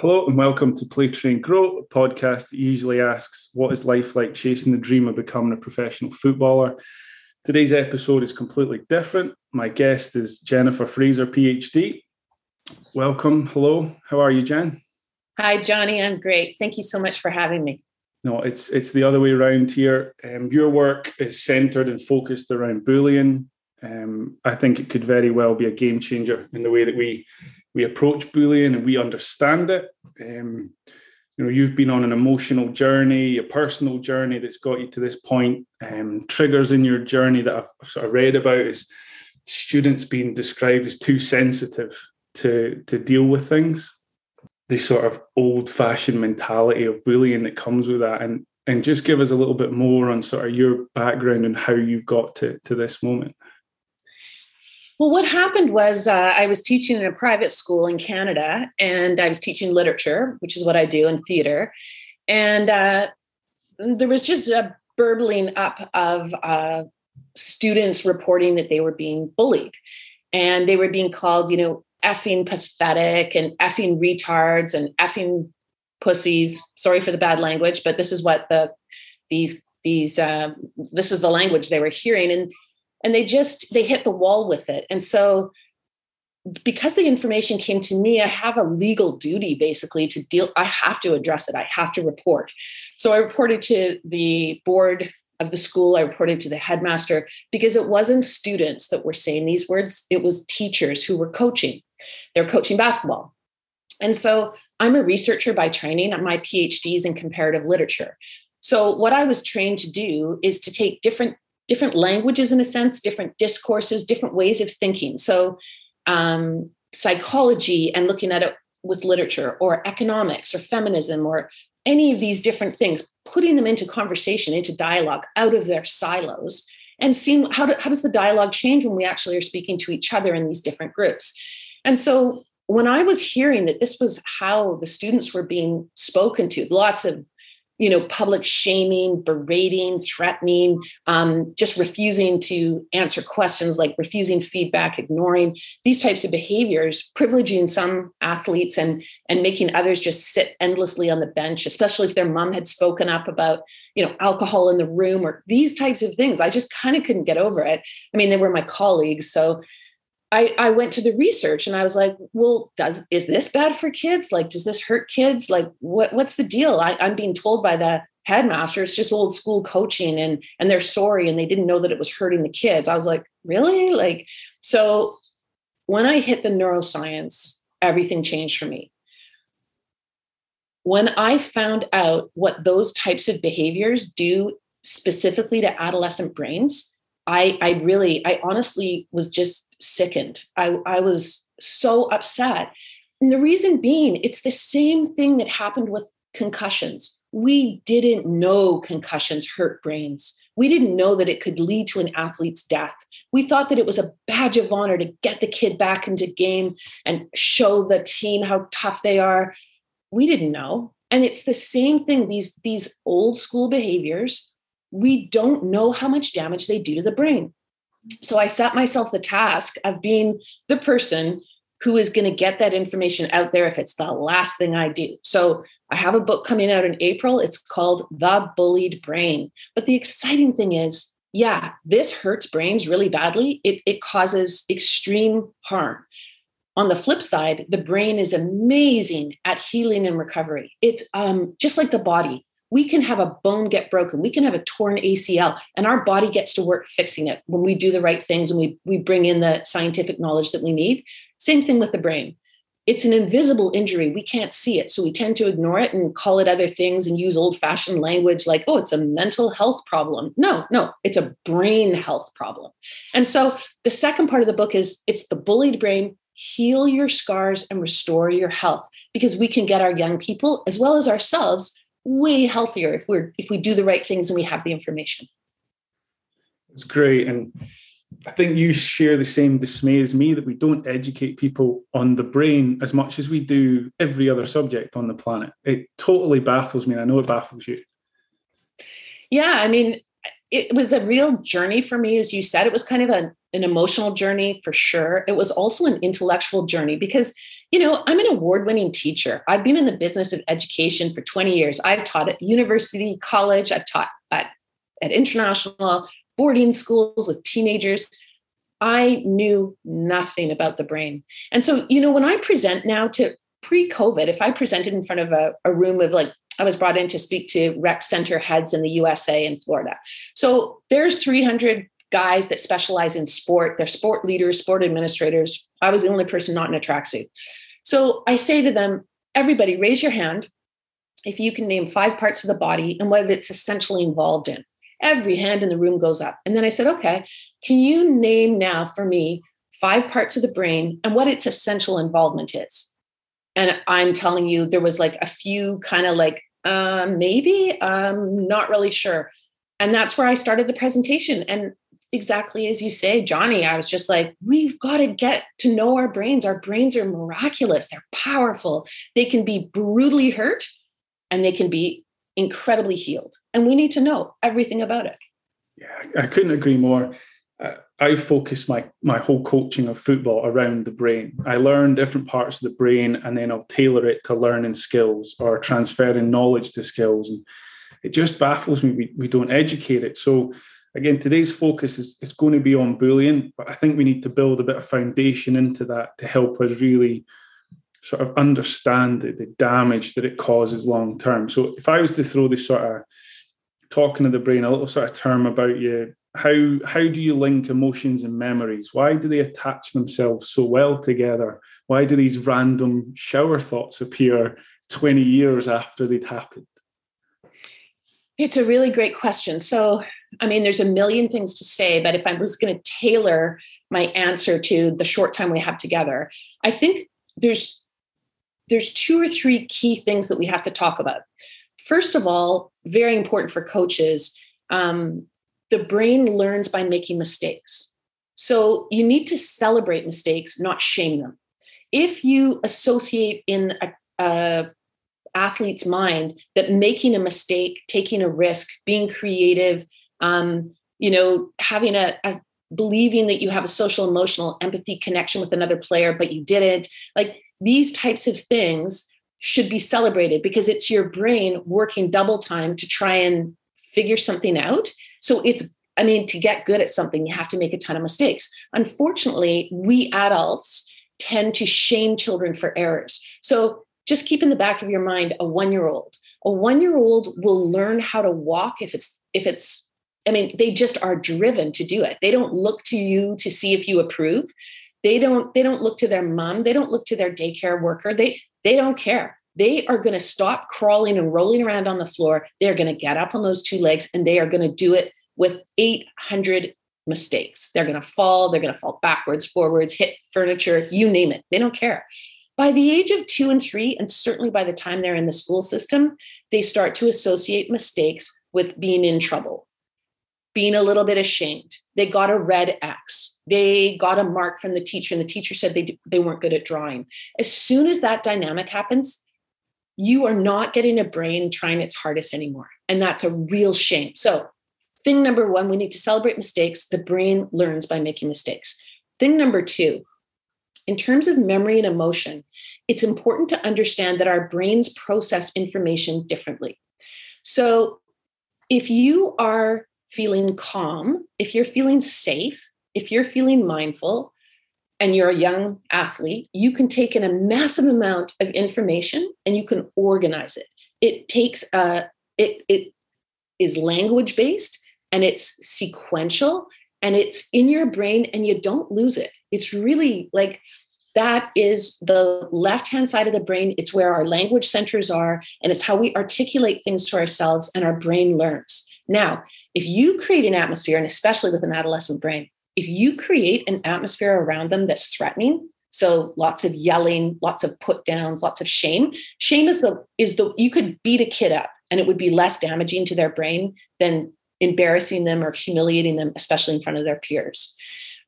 Hello and welcome to Play Train Grow, a podcast that usually asks what is life like chasing the dream of becoming a professional footballer. Today's episode is completely different. My guest is Jennifer Fraser, PhD. Welcome. Hello. How are you, Jen? Hi, Johnny. I'm great. Thank you so much for having me. No, it's it's the other way around here. Um, your work is centered and focused around bullying. Um, I think it could very well be a game changer in the way that we we approach bullying and we understand it. Um, you know, you've been on an emotional journey, a personal journey that's got you to this point. Um, triggers in your journey that I've sort of read about is students being described as too sensitive to to deal with things. The sort of old-fashioned mentality of bullying that comes with that, and and just give us a little bit more on sort of your background and how you've got to to this moment. Well, what happened was uh, I was teaching in a private school in Canada, and I was teaching literature, which is what I do in theater. And uh, there was just a burbling up of uh, students reporting that they were being bullied, and they were being called, you know, effing pathetic and effing retards and effing pussies. Sorry for the bad language, but this is what the these these uh, this is the language they were hearing, and and they just they hit the wall with it. And so because the information came to me i have a legal duty basically to deal i have to address it. I have to report. So i reported to the board of the school. I reported to the headmaster because it wasn't students that were saying these words. It was teachers who were coaching. They're coaching basketball. And so i'm a researcher by training. My phd is in comparative literature. So what i was trained to do is to take different different languages in a sense, different discourses, different ways of thinking. So, um, psychology and looking at it with literature, or economics, or feminism, or any of these different things, putting them into conversation, into dialogue, out of their silos, and seeing how, do, how does the dialogue change when we actually are speaking to each other in these different groups. And so, when I was hearing that this was how the students were being spoken to, lots of you know, public shaming, berating, threatening, um, just refusing to answer questions, like refusing feedback, ignoring these types of behaviors, privileging some athletes and and making others just sit endlessly on the bench, especially if their mom had spoken up about, you know, alcohol in the room or these types of things. I just kind of couldn't get over it. I mean, they were my colleagues, so I, I went to the research and I was like, well, does is this bad for kids? Like, does this hurt kids? Like, what what's the deal? I, I'm being told by the headmaster it's just old school coaching and and they're sorry and they didn't know that it was hurting the kids. I was like, really? Like, so when I hit the neuroscience, everything changed for me. When I found out what those types of behaviors do specifically to adolescent brains, I, I really, I honestly was just sickened. I, I was so upset. And the reason being, it's the same thing that happened with concussions. We didn't know concussions hurt brains. We didn't know that it could lead to an athlete's death. We thought that it was a badge of honor to get the kid back into game and show the team how tough they are. We didn't know. And it's the same thing. These, these old school behaviors we don't know how much damage they do to the brain. So I set myself the task of being the person who is going to get that information out there if it's the last thing I do. So I have a book coming out in April. It's called The Bullied Brain. But the exciting thing is, yeah, this hurts brains really badly. It, it causes extreme harm. On the flip side, the brain is amazing at healing and recovery. It's um, just like the body we can have a bone get broken. We can have a torn acl and our body gets to work fixing it when we do the right things and we, we bring in the scientific knowledge that we need. Same thing with the brain. It's an invisible injury. We can't see it. So we tend to ignore it and call it other things and use old fashioned language like oh it's a mental health problem. No no it's a brain health problem. And so the second part of the book is it's the bullied brain. Heal your scars and restore your health because we can get our young people as well as ourselves way healthier if we're if we do the right things and we have the information. It's great. And i think you share the same dismay as me that we don't educate people on the brain as much as we do every other subject on the planet. It totally baffles me and i know it baffles you. Yeah i mean it was a real journey for me, as you said. It was kind of a, an emotional journey for sure. It was also an intellectual journey because, you know, I'm an award winning teacher. I've been in the business of education for 20 years. I've taught at university, college, I've taught at, at international boarding schools with teenagers. I knew nothing about the brain. And so, you know, when I present now to pre COVID, if I presented in front of a, a room of like I was brought in to speak to rec center heads in the USA and Florida. So there's 300 guys that specialize in sport. They're sport leaders, sport administrators. I was the only person not in a tracksuit. So I say to them, everybody raise your hand if you can name five parts of the body and what it's essentially involved in. Every hand in the room goes up. And then I said, okay, can you name now for me five parts of the brain and what its essential involvement is? And I'm telling you, there was like a few kind of like uh, maybe i'm not really sure. And that's where i started the presentation. And exactly as you say johnny i was just like we've got to get to know our brains. Our brains are miraculous. They're powerful. They can be brutally hurt and they can be incredibly healed. And we need to know everything about it. Yeah i couldn't agree more I focus my my whole coaching of football around the brain. I learn different parts of the brain, and then I'll tailor it to learning skills or transferring knowledge to skills. And it just baffles me we, we don't educate it. So again, today's focus is, is going to be on bullying, but I think we need to build a bit of foundation into that to help us really sort of understand the, the damage that it causes long term. So if I was to throw this sort of talking of the brain, a little sort of term about you how how do you link emotions and memories? Why do they attach themselves so well together? Why do these random shower thoughts appear 20 years after they'd happened? It's a really great question. So i mean there's a million things to say but if i was going to tailor my answer to the short time we have together i think there's there's two or three key things that we have to talk about. First of all very important for coaches um, the brain learns by making mistakes. So you need to celebrate mistakes, not shame them. If you associate in a, a athlete's mind that making a mistake, taking a risk, being creative, um, you know, having a, a believing that you have a social, emotional, empathy connection with another player, but you didn't, like these types of things should be celebrated because it's your brain working double time to try and figure something out so it's, I mean, to get good at something, you have to make a ton of mistakes. Unfortunately, we adults tend to shame children for errors. So just keep in the back of your mind a one year old. A one year old will learn how to walk if it's, if it's, I mean, they just are driven to do it. They don't look to you to see if you approve. They don't, they don't look to their mom. They don't look to their daycare worker. They, they don't care they are going to stop crawling and rolling around on the floor. They're going to get up on those two legs and they are going to do it with 800 mistakes. They're going to fall, they're going to fall backwards, forwards, hit furniture, you name it. They don't care. By the age of two and three, and certainly by the time they're in the school system, they start to associate mistakes with being in trouble, being a little bit ashamed. They got a red X. They got a mark from the teacher, and the teacher said they, they weren't good at drawing. As soon as that dynamic happens, you are not getting a brain trying its hardest anymore. And that's a real shame. So, thing number one, we need to celebrate mistakes. The brain learns by making mistakes. Thing number two, in terms of memory and emotion, it's important to understand that our brains process information differently. So, if you are feeling calm, if you're feeling safe, if you're feeling mindful, and you're a young athlete, you can take in a massive amount of information and you can organize it. It takes a it it is language based and it's sequential and it's in your brain and you don't lose it. It's really like that is the left hand side of the brain. It's where our language centers are and it's how we articulate things to ourselves and our brain learns. Now, if you create an atmosphere, and especially with an adolescent brain, if you create an atmosphere around them that's threatening so lots of yelling lots of put downs lots of shame shame is the is the you could beat a kid up and it would be less damaging to their brain than embarrassing them or humiliating them especially in front of their peers.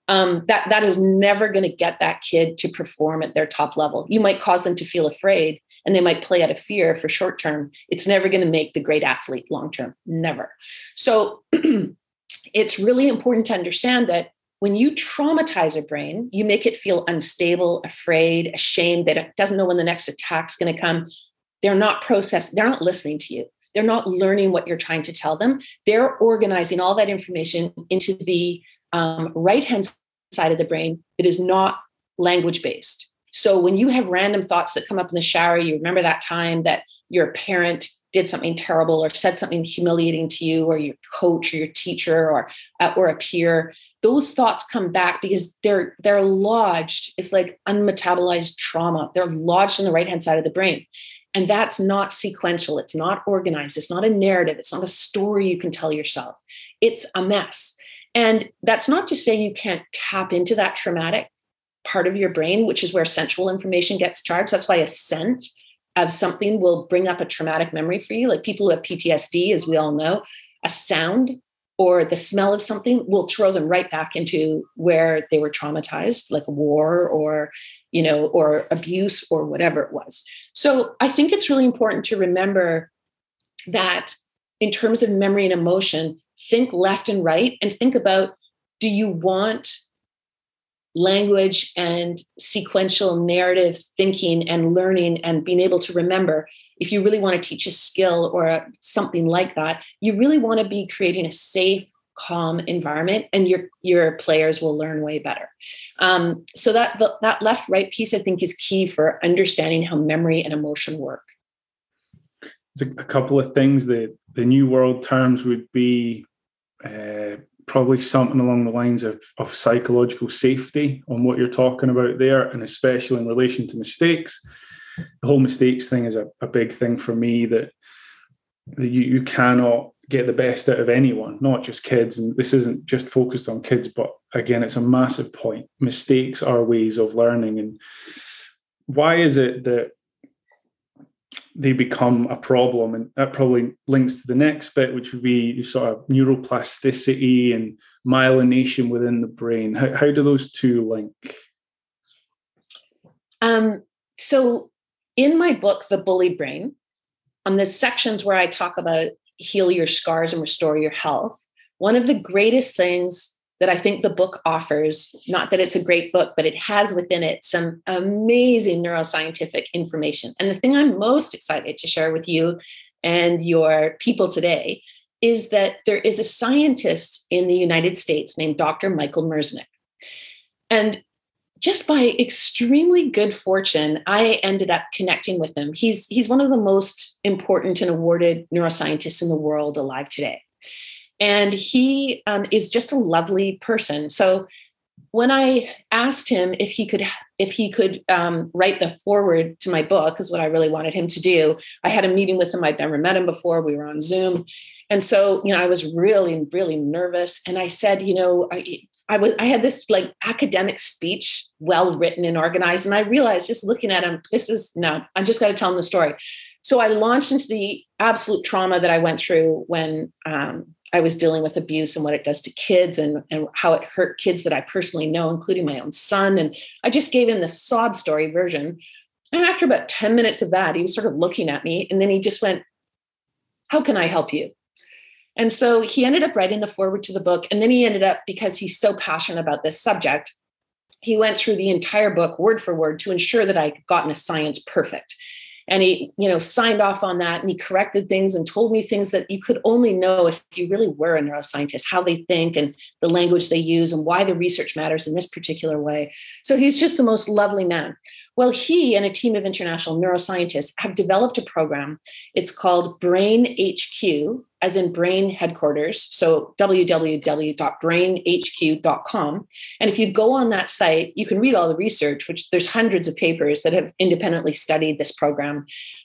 Um, that that is never going to get that kid to perform at their top level. You might cause them to feel afraid and they might play out of fear for short term. It's never going to make the great athlete long term never. So it's really important to understand that when you traumatize a brain, you make it feel unstable, afraid, ashamed that it doesn't know when the next attack's going to come. They're not processed, they're not listening to you. They're not learning what you're trying to tell them. They're organizing all that information into the um, right hand side of the brain that is not language based. So when you have random thoughts that come up in the shower, you remember that time that your parent did something terrible or said something humiliating to you or your coach or your teacher or uh, or a peer those thoughts come back because they're they're lodged it's like unmetabolized trauma. They're lodged in the right hand side of the brain. And that's not sequential it's not organized it's not a narrative it's not a story you can tell yourself. It's a mess. And that's not to say you can't tap into that traumatic part of your brain which is where sensual information gets charged. That's why a scent of something will bring up a traumatic memory for you. Like people who have PTSD, as we all know, a sound or the smell of something will throw them right back into where they were traumatized, like war or, you know, or abuse or whatever it was. So I think it's really important to remember that in terms of memory and emotion, think left and right and think about do you want language and sequential narrative thinking and learning and being able to remember. If you really want to teach a skill or a, something like that you really want to be creating a safe calm environment and your your players will learn way better. Um, so that that left right piece i think is key for understanding how memory and emotion work. There's a couple of things that the new world terms would be uh, probably something along the lines of, of psychological safety on what you're talking about there, and especially in relation to mistakes. The whole mistakes thing is a, a big thing for me that, that you, you cannot get the best out of anyone, not just kids. And this isn't just focused on kids, but again, it's a massive point. Mistakes are ways of learning. And why is it that they become a problem. And that probably links to the next bit, which would be sort of neuroplasticity and myelination within the brain. How, how do those two link? Um, so, in my book, The Bullied Brain, on the sections where I talk about heal your scars and restore your health, one of the greatest things that I think the book offers. Not that it's a great book, but it has within it some amazing neuroscientific information. And the thing I'm most excited to share with you and your people today is that there is a scientist in the United States named Dr. Michael Merzenich. And just by extremely good fortune, I ended up connecting with him. He's he's one of the most important and awarded neuroscientists in the world alive today and he um, is just a lovely person. So when i asked him if he could if he could um, write the foreword to my book is what i really wanted him to do. I had a meeting with him. I'd never met him before. We were on zoom. And so you know i was really really nervous. And i said you know i I was I had this like academic speech, well written and organized, and I realized just looking at him, this is no, I just got to tell him the story. So I launched into the absolute trauma that I went through when um, I was dealing with abuse and what it does to kids and, and how it hurt kids that I personally know, including my own son. And I just gave him the sob story version. And after about 10 minutes of that, he was sort of looking at me and then he just went, How can I help you? And so he ended up writing the foreword to the book. And then he ended up, because he's so passionate about this subject, he went through the entire book word for word to ensure that I gotten the science perfect and he you know signed off on that and he corrected things and told me things that you could only know if you really were a neuroscientist how they think and the language they use and why the research matters in this particular way. So he's just the most lovely man. Well he and a team of international neuroscientists have developed a program. It's called brain hq as in brain headquarters. So www.brainhq.com. And if you go on that site, you can read all the research, which there's hundreds of papers that have independently studied this program.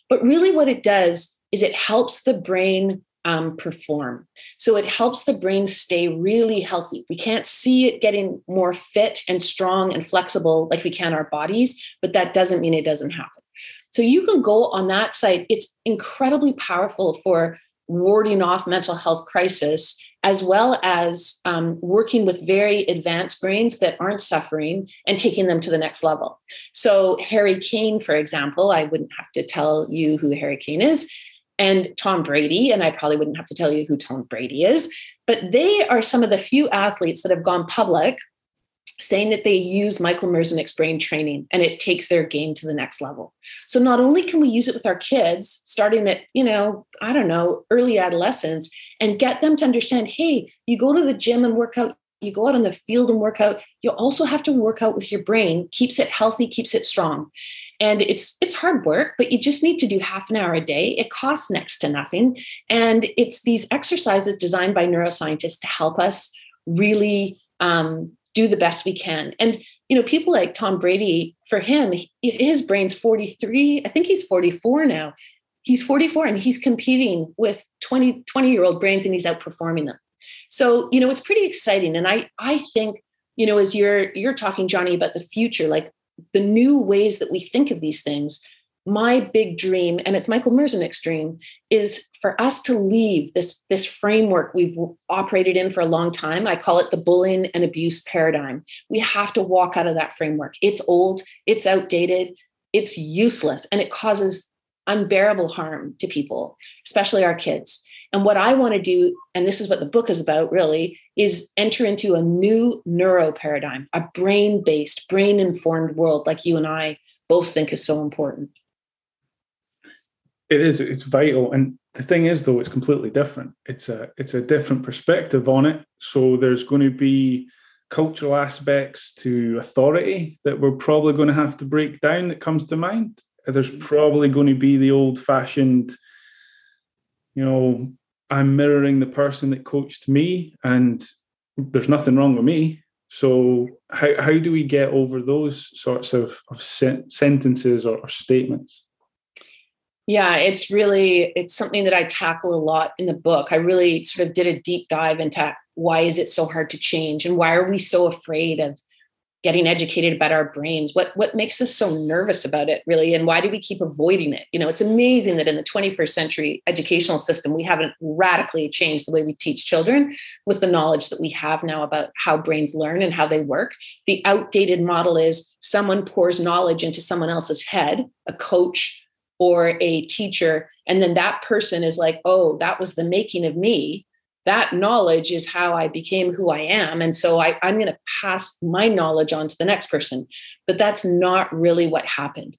But really, what it does is it helps the brain um, perform. So it helps the brain stay really healthy. We can't see it getting more fit and strong and flexible like we can our bodies, but that doesn't mean it doesn't happen. So you can go on that site. It's incredibly powerful for warding off mental health crisis as well as um, working with very advanced brains that aren't suffering and taking them to the next level. So, Harry Kane, for example, I wouldn't have to tell you who Harry Kane is. and Tom Brady, and I probably wouldn't have to tell you who Tom Brady is, but they are some of the few athletes that have gone public saying that they use Michael Merzenich brain training and it takes their game to the next level. So not only can we use it with our kids, starting at, you know, I don't know, early adolescence, and get them to understand, hey, you go to the gym and work out, you go out on the field and work out, you also have to work out with your brain, keeps it healthy, keeps it strong. And it's it's hard work, but you just need to do half an hour a day. It costs next to nothing. And it's these exercises designed by neuroscientists to help us really um, do the best we can. And you know, people like Tom Brady, for him, his brain's 43. I think he's 44 now. He's 44 and he's competing with 20, 20 year old brains and he's outperforming them. So, you know, it's pretty exciting. And I, I think, you know, as you're you're talking, Johnny, about the future, like the new ways that we think of these things, my big dream, and it's Michael Merzenich's dream, is for us to leave this, this framework we've operated in for a long time. I call it the bullying and abuse paradigm. We have to walk out of that framework. It's old, it's outdated, it's useless, and it causes unbearable harm to people, especially our kids. And what I want to do, and this is what the book is about really, is enter into a new neuro paradigm, a brain based, brain informed world like you and I both think is so important. It is, it's vital. And the thing is though, it's completely different. It's a it's a different perspective on it. So there's going to be cultural aspects to authority that we're probably going to have to break down that comes to mind. There's probably going to be the old fashioned, you know, I'm mirroring the person that coached me, and there's nothing wrong with me. So how how do we get over those sorts of, of sentences or, or statements? Yeah, it's really it's something that I tackle a lot in the book. I really sort of did a deep dive into why is it so hard to change and why are we so afraid of getting educated about our brains? What what makes us so nervous about it really and why do we keep avoiding it? You know it's amazing that in the 21st century educational system we haven't radically changed the way we teach children with the knowledge that we have now about how brains learn and how they work. The outdated model is someone pours knowledge into someone else's head a coach or a teacher and then that person is like oh that was the making of me that knowledge is how I became who I am. And so I, am going to pass my knowledge on to the next person. But that's not really what happened.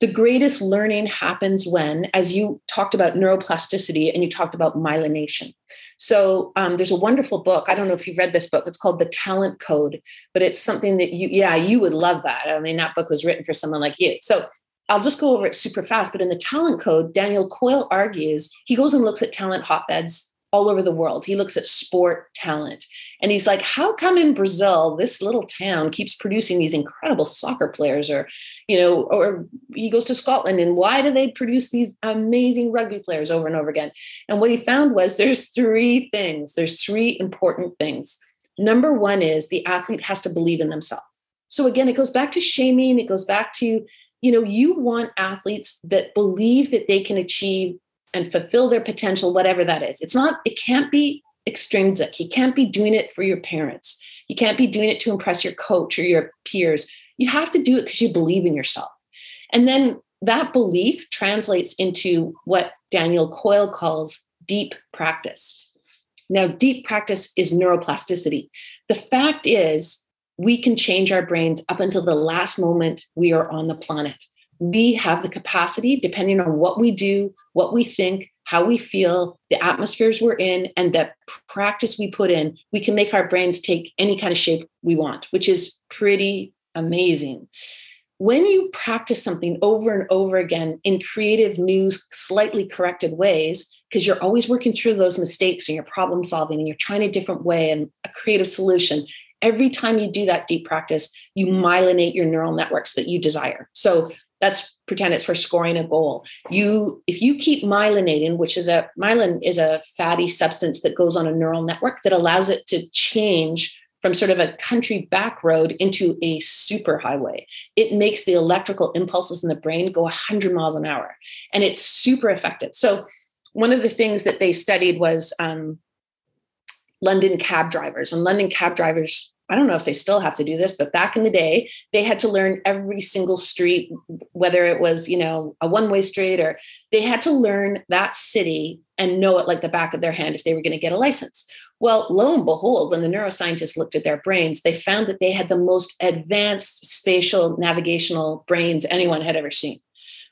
The greatest learning happens when, as you talked about neuroplasticity and you talked about myelination. So um, there's a wonderful book. I don't know if you've read this book. It's called The Talent Code, but it's something that you, yeah, you would love that. I mean, that book was written for someone like you. So I'll just go over it super fast. But in the Talent Code, Daniel Coyle argues he goes and looks at talent hotbeds all over the world. He looks at sport talent. And he's like, how come in Brazil, this little town keeps producing these incredible soccer players? Or, you know, or he goes to Scotland and why do they produce these amazing rugby players over and over again? And what he found was there's three things, there's three important things. Number one is the athlete has to believe in themselves. So again, it goes back to shaming, it goes back to, you know, you want athletes that believe that they can achieve and fulfill their potential, whatever that is. It's not, it can't be extrinsic. You can't be doing it for your parents. You can't be doing it to impress your coach or your peers. You have to do it because you believe in yourself. And then that belief translates into what Daniel Coyle calls deep practice. Now, deep practice is neuroplasticity. The fact is, we can change our brains up until the last moment we are on the planet we have the capacity, depending on what we do, what we think, how we feel, the atmospheres we're in, and the practice we put in, we can make our brains take any kind of shape we want, which is pretty amazing. When you practice something over and over again in creative, new, slightly corrected ways, because you're always working through those mistakes and you're problem solving and you're trying a different way and a creative solution, every time you do that deep practice, you myelinate your neural networks that you desire. So let's pretend it's for scoring a goal. You if you keep myelinating which is a myelin is a fatty substance that goes on a neural network that allows it to change from sort of a country back road into a super highway it makes the electrical impulses in the brain go 100 miles an hour and it's super effective. So one of the things that they studied was um, london cab drivers and london cab drivers I don't know if they still have to do this, but back in the day, they had to learn every single street, whether it was, you know, a one way street or they had to learn that city and know it like the back of their hand if they were going to get a license. Well, lo and behold, when the neuroscientists looked at their brains, they found that they had the most advanced spatial navigational brains anyone had ever seen.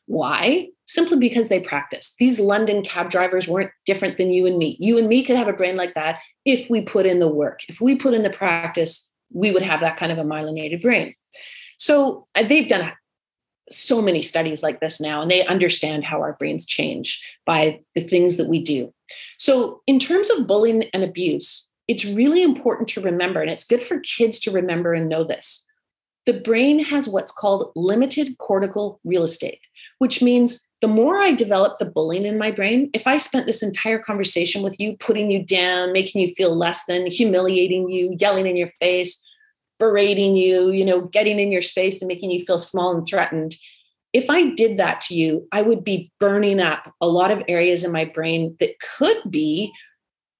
Why? Simply because they practiced. These London cab drivers weren't different than you and me. You and me could have a brain like that if we put in the work. If we put in the practice, we would have that kind of a myelinated brain. So uh, they've done so many studies like this now, and they understand how our brains change by the things that we do. So, in terms of bullying and abuse, it's really important to remember, and it's good for kids to remember and know this. The brain has what's called limited cortical real estate, which means the more I develop the bullying in my brain, if I spent this entire conversation with you, putting you down, making you feel less than, humiliating you, yelling in your face, berating you, you know, getting in your space and making you feel small and threatened. If I did that to you, I would be burning up a lot of areas in my brain that could be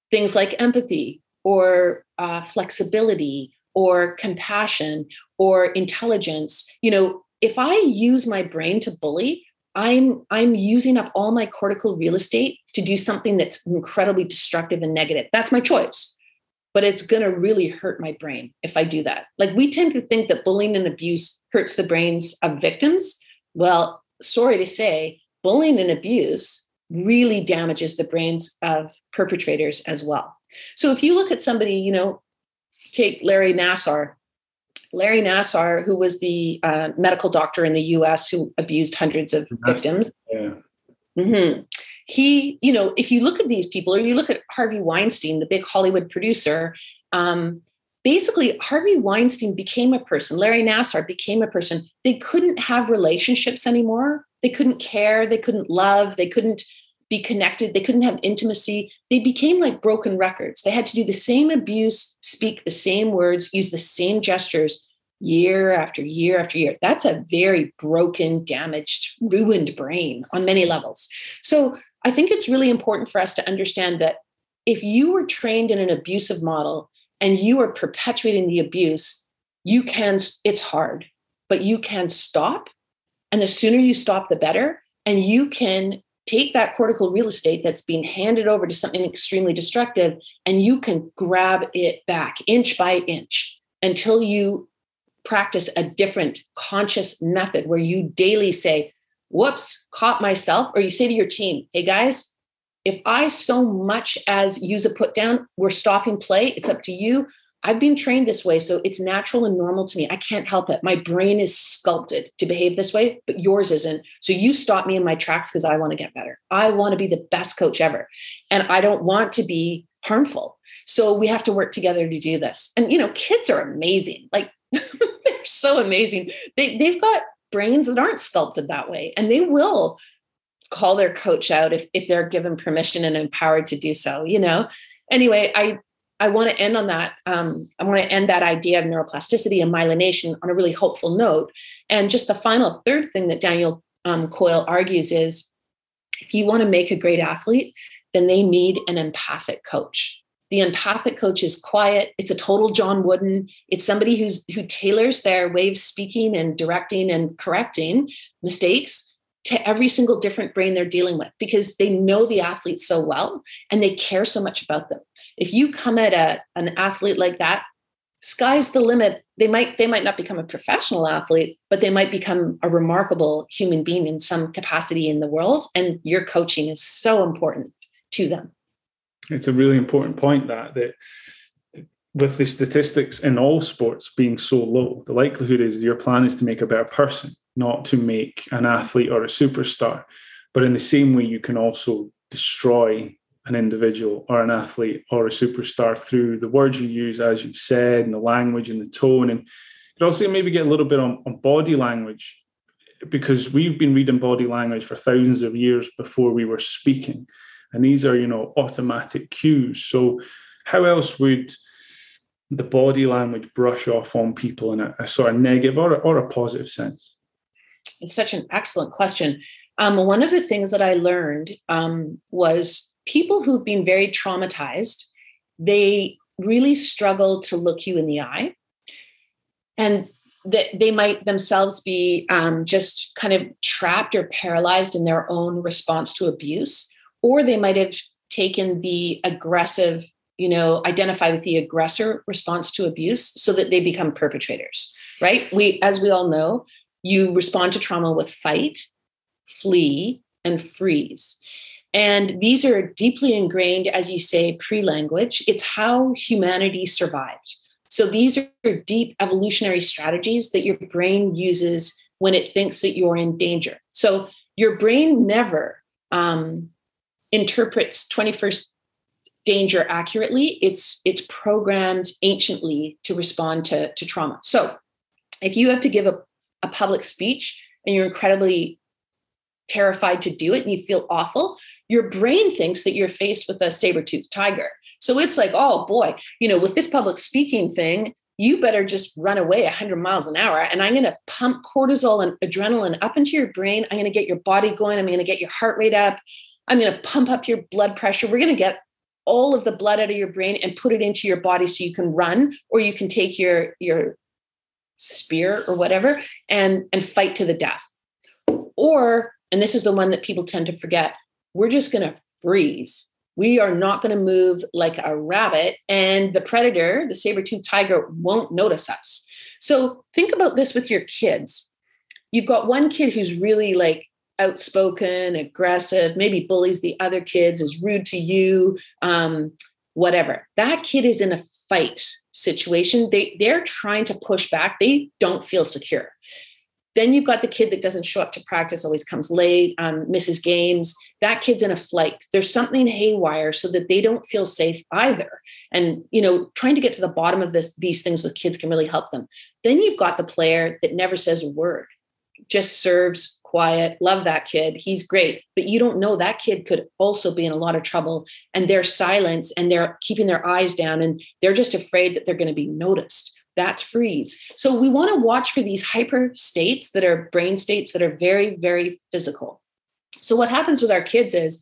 things like empathy or uh, flexibility or compassion or intelligence. You know, if I use my brain to bully, I'm I'm using up all my cortical real estate to do something that's incredibly destructive and negative. That's my choice. But it's going to really hurt my brain if I do that. Like we tend to think that bullying and abuse hurts the brains of victims. Well, sorry to say, bullying and abuse really damages the brains of perpetrators as well. So if you look at somebody, you know, take Larry Nassar, Larry Nassar, who was the uh, medical doctor in the US who abused hundreds of victims. Yeah. Mm-hmm. He, you know, if you look at these people, or you look at Harvey Weinstein, the big Hollywood producer, um, basically Harvey Weinstein became a person, Larry Nassar became a person. They couldn't have relationships anymore. They couldn't care. They couldn't love. They couldn't be connected. They couldn't have intimacy. They became like broken records. They had to do the same abuse, speak the same words, use the same gestures year after year after year. That's a very broken, damaged, ruined brain on many levels. So I think it's really important for us to understand that if you were trained in an abusive model and you are perpetuating the abuse, you can, it's hard, but you can stop. And the sooner you stop, the better. And you can take that cortical real estate that's being handed over to something extremely destructive and you can grab it back inch by inch until you practice a different conscious method where you daily say, whoops, caught myself. Or you say to your team, hey guys, if I so much as use a put down, we're stopping play. It's up to you. I've been trained this way, so it's natural and normal to me. I can't help it. My brain is sculpted to behave this way, but yours isn't. So you stop me in my tracks because I want to get better. I want to be the best coach ever. And I don't want to be harmful. So we have to work together to do this. And, you know, kids are amazing. Like, they're so amazing. They, they've got brains that aren't sculpted that way, and they will call their coach out if, if they're given permission and empowered to do so, you know? Anyway, I I want to end on that. Um, I want to end that idea of neuroplasticity and myelination on a really hopeful note. And just the final third thing that Daniel um, Coyle argues is if you want to make a great athlete, then they need an empathic coach. The empathic coach is quiet. It's a total John Wooden. It's somebody who's who tailors their way of speaking and directing and correcting mistakes to every single different brain they're dealing with because they know the athlete so well and they care so much about them. If you come at a, an athlete like that, sky's the limit. They might they might not become a professional athlete, but they might become a remarkable human being in some capacity in the world. And your coaching is so important to them. It's a really important point that that with the statistics in all sports being so low, the likelihood is your plan is to make a better person not to make an athlete or a superstar. But in the same way, you can also destroy an individual or an athlete or a superstar through the words you use, as you've said, and the language and the tone. And you could also maybe get a little bit on, on body language because we've been reading body language for thousands of years before we were speaking. And these are, you know, automatic cues. So, how else would the body language brush off on people in a, a sort of negative or or a positive sense? It's such an excellent question. Um, one of the things that I learned um, was people who've been very traumatized, they really struggle to look you in the eye and that they might themselves be um, just kind of trapped or paralyzed in their own response to abuse or they might have taken the aggressive you know identify with the aggressor response to abuse so that they become perpetrators right we as we all know you respond to trauma with fight flee and freeze. And these are deeply ingrained as you say pre-language. It's how humanity survived. So these are deep evolutionary strategies that your brain uses when it thinks that you're in danger. So your brain never um, interprets 21st danger accurately. It's it's programmed anciently to respond to, to trauma. So if you have to give a, a public speech and you're incredibly terrified to do it and you feel awful your brain thinks that you're faced with a saber-toothed tiger. So it's like oh boy you know with this public speaking thing you better just run away 100 miles an hour and i'm going to pump cortisol and adrenaline up into your brain. I'm going to get your body going. I'm going to get your heart rate up. I'm going to pump up your blood pressure. We're going to get all of the blood out of your brain and put it into your body so you can run or you can take your your spear or whatever and and fight to the death. Or and this is the one that people tend to forget, we're just going to freeze. We are not going to move like a rabbit and the predator, the saber-toothed tiger won't notice us. So think about this with your kids. You've got one kid who's really like outspoken, aggressive, maybe bullies the other kids, is rude to you, um, whatever. That kid is in a fight situation. They they're trying to push back. They don't feel secure. Then you've got the kid that doesn't show up to practice, always comes late, um, misses games. That kid's in a flight. There's something haywire so that they don't feel safe either. And you know, trying to get to the bottom of this, these things with kids can really help them. Then you've got the player that never says a word, just serves quiet, love that kid. He's great. But you don't know that kid could also be in a lot of trouble. And their silence and they're keeping their eyes down and they're just afraid that they're going to be noticed. That's freeze. So we want to watch for these hyper states that are brain states that are very, very physical. So what happens with our kids is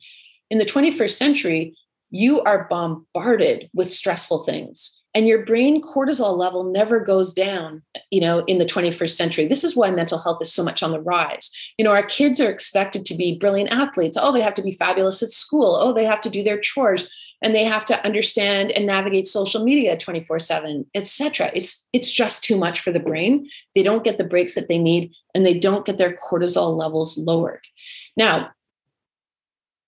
in the 21st century, you are bombarded with stressful things and your brain cortisol level never goes down you know in the 21st century. This is why mental health is so much on the rise. You know our kids are expected to be brilliant athletes. Oh they have to be fabulous at school. Oh they have to do their chores and they have to understand and navigate social media 24/7 etc it's it's just too much for the brain. They don't get the breaks that they need and they don't get their cortisol levels lowered. Now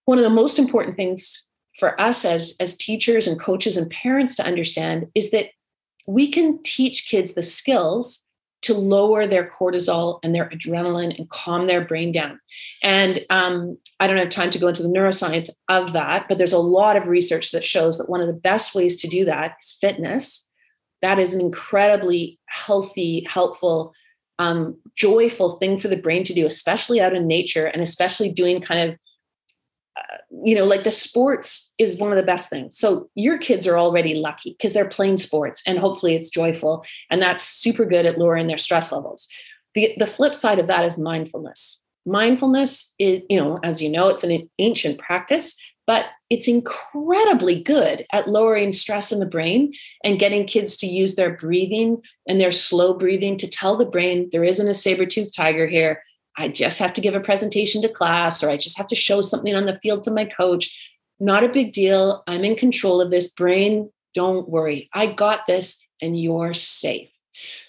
one of the most important things for us as as teachers and coaches and parents to understand is that we can teach kids the skills to lower their cortisol and their adrenaline and calm their brain down. And um, I don't have time to go into the neuroscience of that, but there's a lot of research that shows that one of the best ways to do that is fitness. That is an incredibly healthy, helpful, um, joyful thing for the brain to do, especially out in nature and especially doing kind of you know, like the sports is one of the best things. So your kids are already lucky because they're playing sports and hopefully it's joyful. And that's super good at lowering their stress levels. The, the flip side of that is mindfulness. Mindfulness is, you know, as you know, it's an ancient practice, but it's incredibly good at lowering stress in the brain and getting kids to use their breathing and their slow breathing to tell the brain there isn't a saber-toothed tiger here I just have to give a presentation to class or I just have to show something on the field to my coach. Not a big deal. I'm in control of this. Brain, don't worry. I got this and you're safe.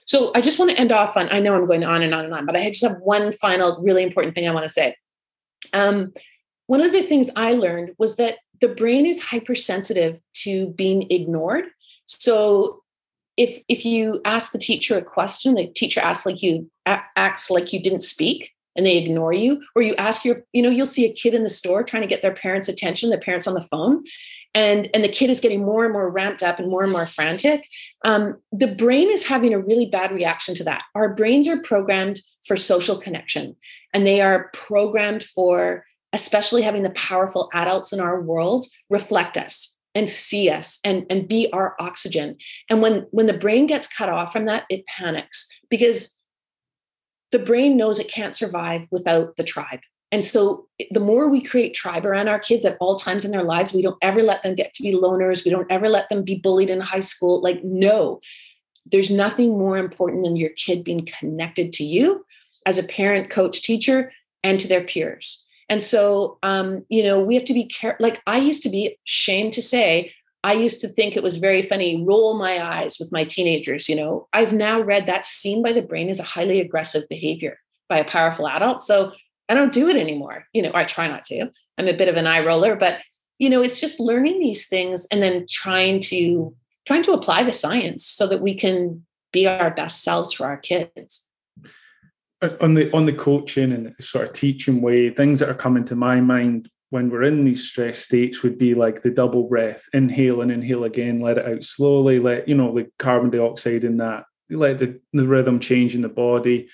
So I just want to end off on, I know I'm going on and on and on, but I just have one final really important thing I want to say. Um, one of the things I learned was that the brain is hypersensitive to being ignored. So if if you ask the teacher a question, the teacher asks like you acts like you didn't speak and they ignore you, or you ask your, you know, you'll see a kid in the store trying to get their parents' attention, the parents on the phone, and and the kid is getting more and more ramped up and more and more frantic. Um, the brain is having a really bad reaction to that. Our brains are programmed for social connection, and they are programmed for especially having the powerful adults in our world reflect us and see us and, and be our oxygen. And when, when the brain gets cut off from that, it panics because the brain knows it can't survive without the tribe. And so the more we create tribe around our kids at all times in their lives, we don't ever let them get to be loners. We don't ever let them be bullied in high school. Like, no, there's nothing more important than your kid being connected to you as a parent, coach, teacher, and to their peers. And so, um, you know, we have to be careful. Like I used to be ashamed to say, I used to think it was very funny, roll my eyes with my teenagers. You know, I've now read that seen by the brain is a highly aggressive behavior by a powerful adult. So I don't do it anymore. You know, I try not to. I'm a bit of an eye roller, but you know, it's just learning these things and then trying to trying to apply the science so that we can be our best selves for our kids Uh, on the on the coaching and sort of teaching way things that are coming to my mind when we're in these stress states would be like the double breath inhale and inhale again let it out slowly let you know the carbon dioxide in that let the, the rhythm change in the body.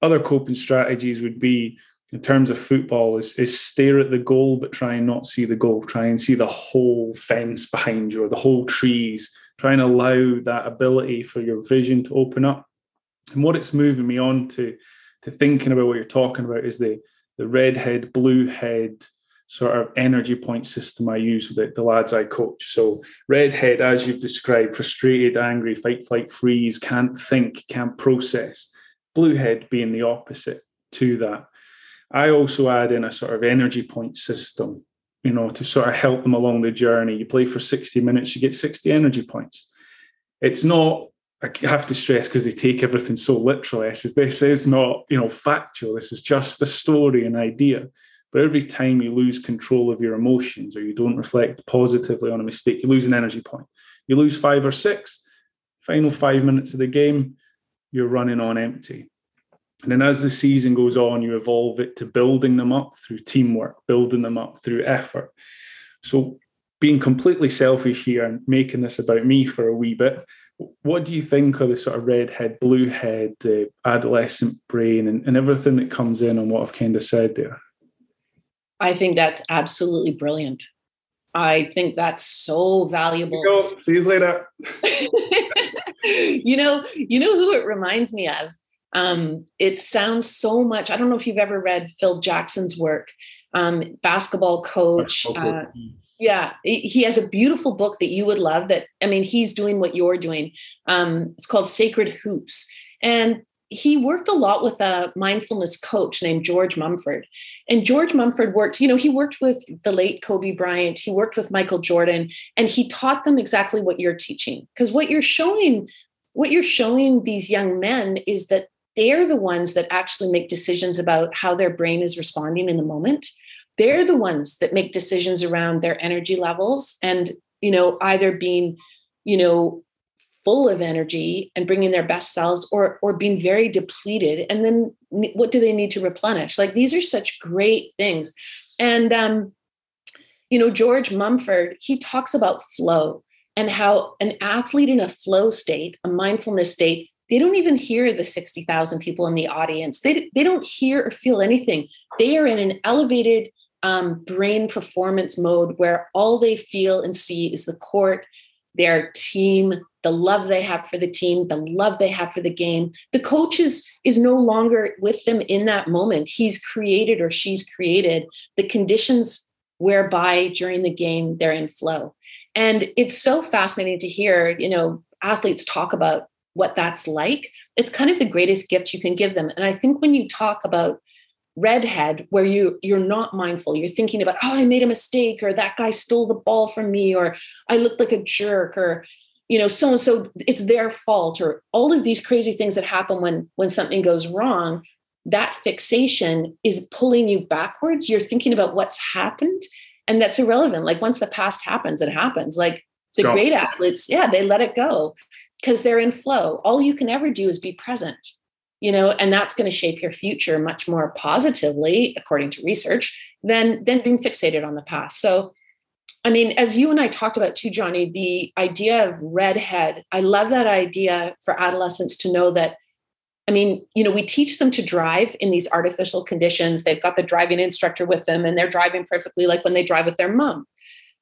Other coping strategies would be in terms of football is, is stare at the goal but try and not see the goal try and see the whole fence behind you or the whole trees try and allow that ability for your vision to open up. And what it's moving me on to to thinking about what you're talking about is the the red head, blue head sort of energy point system I use with the, the lads I coach. So red head, as you've described, frustrated, angry, fight, flight, freeze, can't think, can't process. Blue head being the opposite to that. I also add in a sort of energy point system, you know, to sort of help them along the journey. You play for 60 minutes, you get 60 energy points. It's not I have to stress because they take everything so literally. I says this is not, you know, factual. This is just a story, an idea. But every time you lose control of your emotions or you don't reflect positively on a mistake, you lose an energy point. You lose five or six, final five minutes of the game, you're running on empty. And then as the season goes on, you evolve it to building them up through teamwork, building them up through effort. So being completely selfish here and making this about me for a wee bit, what do you think of the sort of red head, blue head, the adolescent brain, and, and everything that comes in on what I've kind of said there? I think that's absolutely brilliant. I think that's so valuable. Go. See you later. you know, you know who it reminds me of. Um, it sounds so much. I don't know if you've ever read Phil Jackson's work, um, basketball coach. Uh, yeah, he has a beautiful book that you would love. That I mean, he's doing what you're doing. Um, it's called Sacred Hoops, and he worked a lot with a mindfulness coach named George Mumford. And George Mumford worked, you know, he worked with the late Kobe Bryant, he worked with Michael Jordan, and he taught them exactly what you're teaching. Because what you're showing, what you're showing these young men is that they're the ones that actually make decisions about how their brain is responding in the moment they're the ones that make decisions around their energy levels and you know either being you know full of energy and bringing their best selves or or being very depleted and then what do they need to replenish? Like these are such great things. And um you know george mumford he talks about flow and how an athlete in a flow state a mindfulness state they don't even hear the 60,000 people in the audience. They, they don't hear or feel anything. They are in an elevated um, brain performance mode where all they feel and see is the court, their team, the love they have for the team, the love they have for the game. The coach is, is no longer with them in that moment. He's created or she's created the conditions whereby during the game they're in flow. And it's so fascinating to hear, you know, athletes talk about what that's like. It's kind of the greatest gift you can give them. And I think when you talk about redhead where you you're not mindful. You're thinking about oh i made a mistake or that guy stole the ball from me or i looked like a jerk or you know so and so it's their fault or all of these crazy things that happen when when something goes wrong. That fixation is pulling you backwards. You're thinking about what's happened and that's irrelevant. Like once the past happens it happens. Like the great athletes yeah they let it go because they're in flow. All you can ever do is be present you know and that's going to shape your future much more positively according to research than than being fixated on the past. So i mean as you and i talked about too johnny the idea of redhead i love that idea for adolescents to know that i mean you know we teach them to drive in these artificial conditions. They've got the driving instructor with them and they're driving perfectly like when they drive with their mom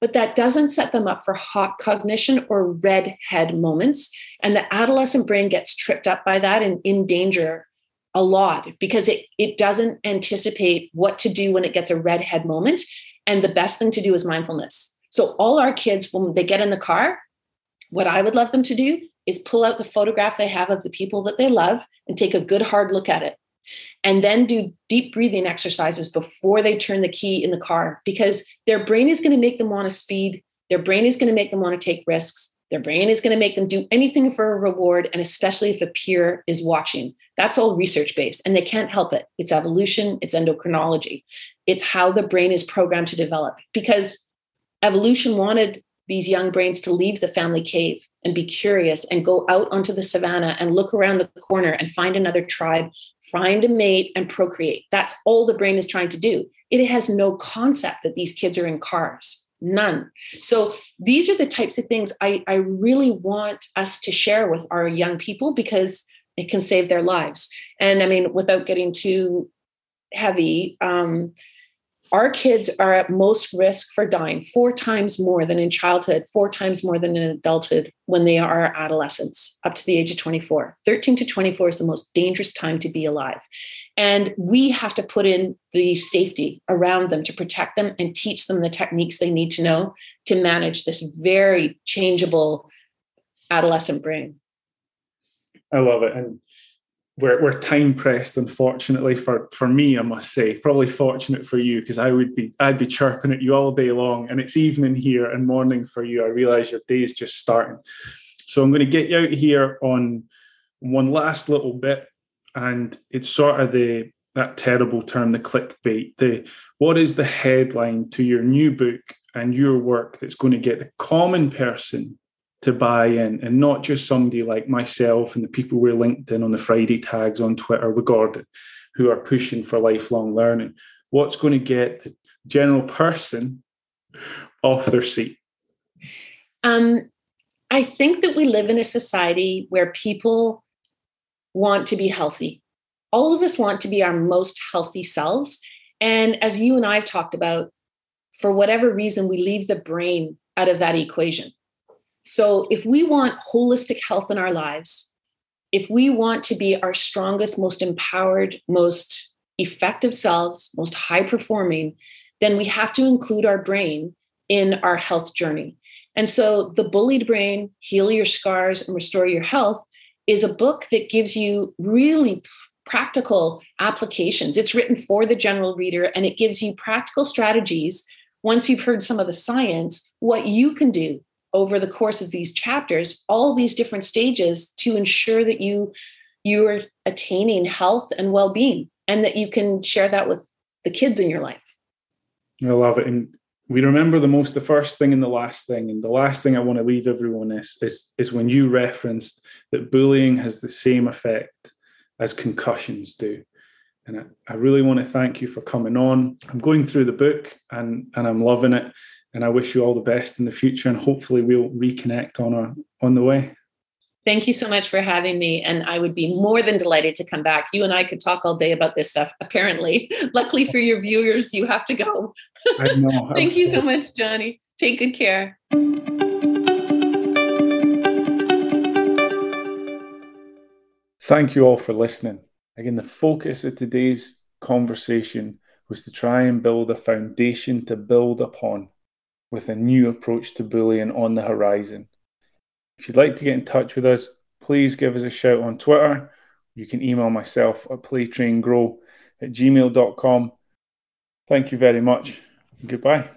but that doesn't set them up for hot cognition or red head moments. And the adolescent brain gets tripped up by that and in danger a lot because it, it doesn't anticipate what to do when it gets a red head moment. And the best thing to do is mindfulness. So, all our kids, when they get in the car, what I would love them to do is pull out the photograph they have of the people that they love and take a good hard look at it. And then do deep breathing exercises before they turn the key in the car because their brain is going to make them want to speed. Their brain is going to make them want to take risks. Their brain is going to make them do anything for a reward, and especially if a peer is watching. That's all research based, and they can't help it. It's evolution, it's endocrinology, it's how the brain is programmed to develop because evolution wanted these young brains to leave the family cave and be curious and go out onto the savannah and look around the corner and find another tribe, find a mate and procreate. That's all the brain is trying to do. It has no concept that these kids are in cars. None. So these are the types of things I, I really want us to share with our young people because it can save their lives. And I mean, without getting too heavy, um, our kids are at most risk for dying four times more than in childhood, four times more than in adulthood when they are adolescents up to the age of 24. 13 to 24 is the most dangerous time to be alive. And we have to put in the safety around them to protect them and teach them the techniques they need to know to manage this very changeable adolescent brain. I love it. And we're, we're time pressed unfortunately for for me i must say. Probably fortunate for you because i would be i'd be chirping at you all day long and it's evening here and morning for you. I realize your day is just starting. So i'm going to get you out here on one last little bit and it's sort of the that terrible term the clickbait the what is the headline to your new book and your work that's going to get the common person to buy in and not just somebody like myself and the people we're linked in on the Friday tags on Twitter with Gordon who are pushing for lifelong learning. What's going to get the general person off their seat? Um, I think that we live in a society where people want to be healthy. All of us want to be our most healthy selves. And as you and I have talked about, for whatever reason, we leave the brain out of that equation. So, if we want holistic health in our lives, if we want to be our strongest, most empowered, most effective selves, most high performing, then we have to include our brain in our health journey. And so, The Bullied Brain Heal Your Scars and Restore Your Health is a book that gives you really practical applications. It's written for the general reader and it gives you practical strategies once you've heard some of the science, what you can do over the course of these chapters all these different stages to ensure that you you are attaining health and well-being and that you can share that with the kids in your life. I love it. And we remember the most the first thing and the last thing. And the last thing i want to leave everyone is is, is when you referenced that bullying has the same effect as concussions do. And I, I really want to thank you for coming on. I'm going through the book and and i'm loving it and I wish you all the best in the future. And hopefully, we'll reconnect on our on the way. Thank you so much for having me. And I would be more than delighted to come back. You and I could talk all day about this stuff, apparently. Luckily for your viewers, you have to go. I know. Thank you so much, Johnny. Take good care. Thank you all for listening. Again, the focus of today's conversation was to try and build a foundation to build upon with a new approach to bullying on the horizon. If you'd like to get in touch with us, please give us a shout on Twitter. You can email myself at playtraingrow at gmail.com. Thank you very much. Goodbye.